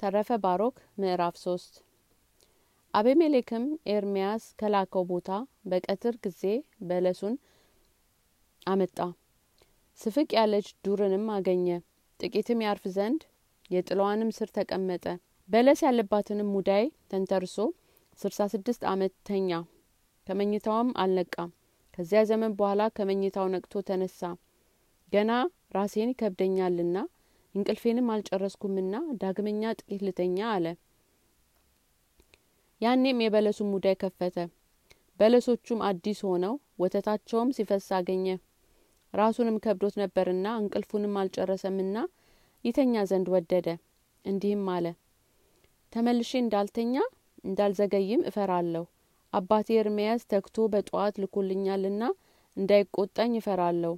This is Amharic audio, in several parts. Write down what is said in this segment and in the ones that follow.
ተረፈ ባሮክ ምዕራፍ ሶስት። አቤሜሌክም ኤርምያስ ከላከው ቦታ በቀትር ጊዜ በለሱን አመጣ። ስፍቅ ያለች ዱርንም አገኘ። ጥቂትም ያርፍ ዘንድ የጥሏዋንም ስር ተቀመጠ። በለስ ያለባትንም ሙዳይ ተንተርሶ ስልሳ ስድስት አመት ተኛ። ከመኝታውም አልነቃም። ከዚያ ዘመን በኋላ ከመኝታው ነቅቶ ተነሳ። ገና ራሴን ይከብደኛልና እንቅልፌንም አልጨረስኩምና ዳግመኛ ጥቂት ልተኛ አለ። ያኔም የበለሱን ሙዳይ ከፈተ። በለሶቹም አዲስ ሆነው ወተታቸውም ሲፈስ አገኘ። ራሱንም ከብዶት ነበርና እንቅልፉንም አልጨረሰምና ይተኛ ዘንድ ወደደ። እንዲህም አለ ተመልሼ እንዳልተኛ እንዳልዘገይም እፈራለሁ። አባቴ ኤርምያስ ተግቶ በጠዋት ልኮልኛልና እንዳይቆጣኝ እፈራለሁ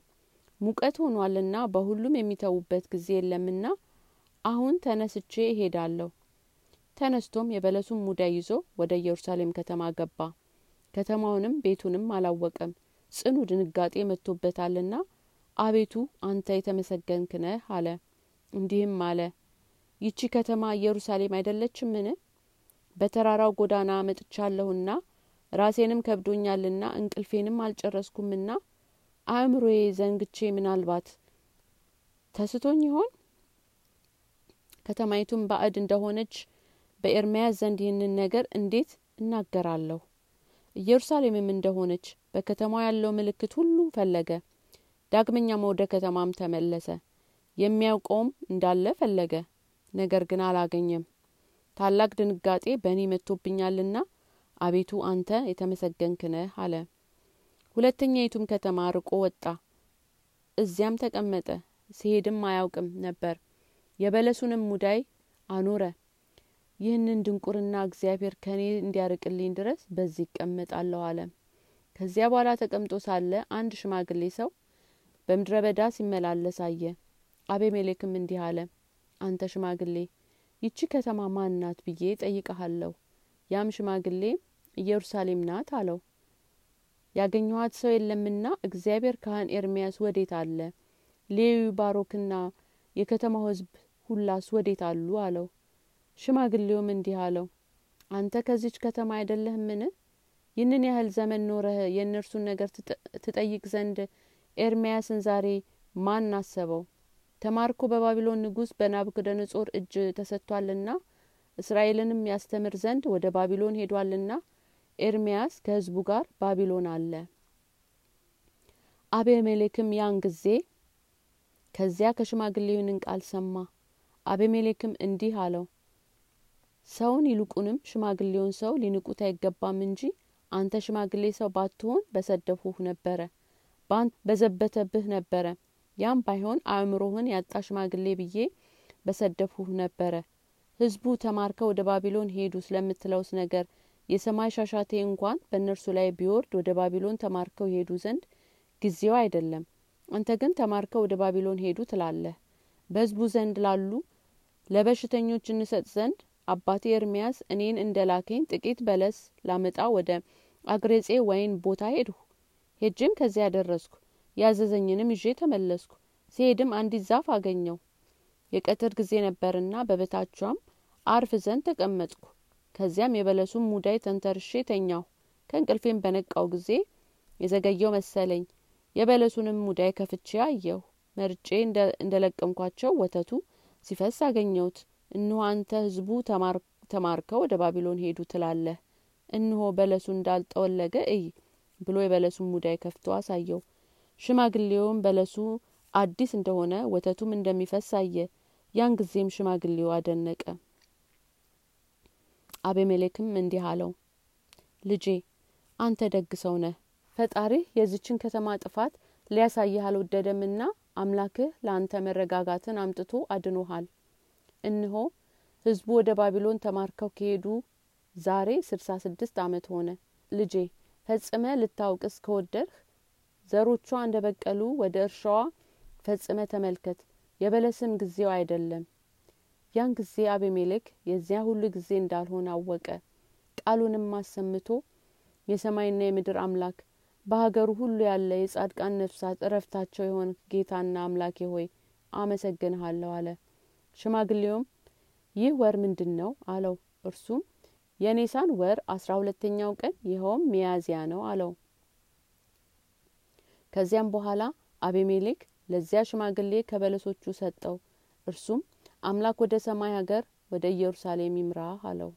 ሙቀት ሆኗልና በሁሉም የሚተዉበት ጊዜ የለምና አሁን ተነስቼ እሄዳለሁ። ተነስቶም የበለሱን ሙዳይ ይዞ ወደ ኢየሩሳሌም ከተማ ገባ። ከተማውንም ቤቱንም አላወቀም። ጽኑ ድንጋጤ መጥቶበታልና አቤቱ አንተ የተመሰገንክ ነህ አለ። እንዲህም አለ ይቺ ከተማ ኢየሩሳሌም አይደለችምን? በተራራው ጎዳና መጥቻለሁና ራሴንም ከብዶኛልና እንቅልፌንም አልጨረስኩምና አእምሮዬ ዘንግቼ ምናልባት ተስቶኝ ይሆን? ከተማይቱም ባዕድ እንደሆነች በኤርምያስ ዘንድ ይህንን ነገር እንዴት እናገራለሁ? ኢየሩሳሌምም እንደሆነች በከተማው ያለው ምልክት ሁሉ ፈለገ። ዳግመኛም ወደ ከተማም ተመለሰ። የሚያውቀውም እንዳለ ፈለገ ነገር ግን አላገኘም። ታላቅ ድንጋጤ በእኔ መጥቶብኛልና አቤቱ አንተ የተመሰገንክ ነህ አለ ሁለተኛይቱም ከተማ ርቆ ወጣ። እዚያም ተቀመጠ። ሲሄድም አያውቅም ነበር። የበለሱንም ሙዳይ አኖረ። ይህንን ድንቁርና እግዚአብሔር ከእኔ እንዲያርቅልኝ ድረስ በዚህ ይቀመጣለሁ አለ። ከዚያ በኋላ ተቀምጦ ሳለ አንድ ሽማግሌ ሰው በምድረ በዳ ሲመላለስ አየ። አቤሜሌክም እንዲህ አለ። አንተ ሽማግሌ ይቺ ከተማ ማን ናት ብዬ ጠይቀሃለሁ ያም ሽማግሌ ኢየሩሳሌም ናት አለው ያገኘኋት ሰው የለምና እግዚአብሔር ካህን ኤርምያስ ወዴት አለ? ሌዊ ባሮክና የከተማው ህዝብ ሁላስ ወዴት አሉ? አለው። ሽማግሌውም እንዲህ አለው አንተ ከዚች ከተማ አይደለህምን? ይህንን ያህል ዘመን ኖረህ የእነርሱን ነገር ትጠይቅ ዘንድ ኤርምያስን ዛሬ ማን አሰበው? ተማርኮ በባቢሎን ንጉስ በናቡከደነጾር እጅ ተሰጥቷልና እስራኤልንም ያስተምር ዘንድ ወደ ባቢሎን ሄዷልና ኤርምያስ ከህዝቡ ጋር ባቢሎን አለ። አቤሜሌክም ያን ጊዜ ከዚያ ከሽማግሌውንን ቃል ሰማ። አቤሜሌክም እንዲህ አለው ሰውን ይልቁንም ሽማግሌውን ሰው ሊንቁት አይገባም እንጂ አንተ ሽማግሌ ሰው ባትሆን በሰደፉህ ነበረ በዘበተብህ ነበረ። ያም ባይሆን አእምሮህን ያጣ ሽማግሌ ብዬ በሰደፉህ ነበረ። ህዝቡ ተማርከው ወደ ባቢሎን ሄዱ ስለምትለውስ ነገር የሰማይ ሻሻቴ እንኳን በእነርሱ ላይ ቢወርድ ወደ ባቢሎን ተማርከው ይሄዱ ዘንድ ጊዜው አይደለም። አንተ ግን ተማርከው ወደ ባቢሎን ሄዱ ትላለህ። በህዝቡ ዘንድ ላሉ ለበሽተኞች እንሰጥ ዘንድ አባቴ ኤርምያስ እኔን እንደ ላከኝ ጥቂት በለስ ላመጣ ወደ አግሬጼ ወይን ቦታ ሄድሁ። ሄጅም ከዚያ ደረስኩ ያዘዘኝንም ይዤ ተመለስኩ ሲሄድም አንዲት ዛፍ አገኘው የቀትር ጊዜ ነበርና በበታቿም አርፍ ዘንድ ተቀመጥኩ ከዚያም የበለሱን ሙዳይ ተንተርሼ ተኛሁ። ከእንቅልፌም በነቃው ጊዜ የዘገየው መሰለኝ። የበለሱንም ሙዳይ ከፍቼ አየሁ። መርጬ እንደ ለቀምኳቸው ወተቱ ሲፈስ አገኘሁት። እንሆ አንተ ህዝቡ ተማርከው ወደ ባቢሎን ሄዱ ትላለህ። እንሆ በለሱ እንዳልጠወለገ እይ ብሎ የበለሱን ሙዳይ ከፍቶ አሳየው። ሽማግሌውም በለሱ አዲስ እንደሆነ ወተቱም እንደሚፈስ አየ። ያን ጊዜም ሽማግሌው አደነቀ አቤሜሌክም እንዲህ አለው ልጄ አንተ ደግ ሰው ነህ። ፈጣሪህ የዚችን ከተማ ጥፋት ሊያሳይህ አልወደደምና አምላክህ ለአንተ መረጋጋትን አምጥቶ አድኖሃል። እንሆ ህዝቡ ወደ ባቢሎን ተማርከው ከሄዱ ዛሬ ስልሳ ስድስት አመት ሆነ። ልጄ ፈጽመ ልታውቅስ ከወደድህ ዘሮቿ እንደ በቀሉ ወደ እርሻዋ ፈጽመ ተመልከት። የበለስም ጊዜው አይደለም ያን ጊዜ አቤሜሌክ የዚያ ሁሉ ጊዜ እንዳልሆነ አወቀ። ቃሉንም አሰምቶ የሰማይና የምድር አምላክ በሀገሩ ሁሉ ያለ የጻድቃን ነፍሳት እረፍታቸው የሆን ጌታና አምላኬ ሆይ አመሰግንሃለሁ አለ። ሽማግሌውም ይህ ወር ምንድን ነው አለው። እርሱም የኔሳን ወር አስራ ሁለተኛው ቀን ይኸውም ሚያዝያ ነው አለው። ከዚያም በኋላ አቤሜሌክ ለዚያ ሽማግሌ ከበለሶቹ ሰጠው። እርሱም አምላክ ወደ ሰማይ ሀገር ወደ ኢየሩሳሌም ይምራህ አለው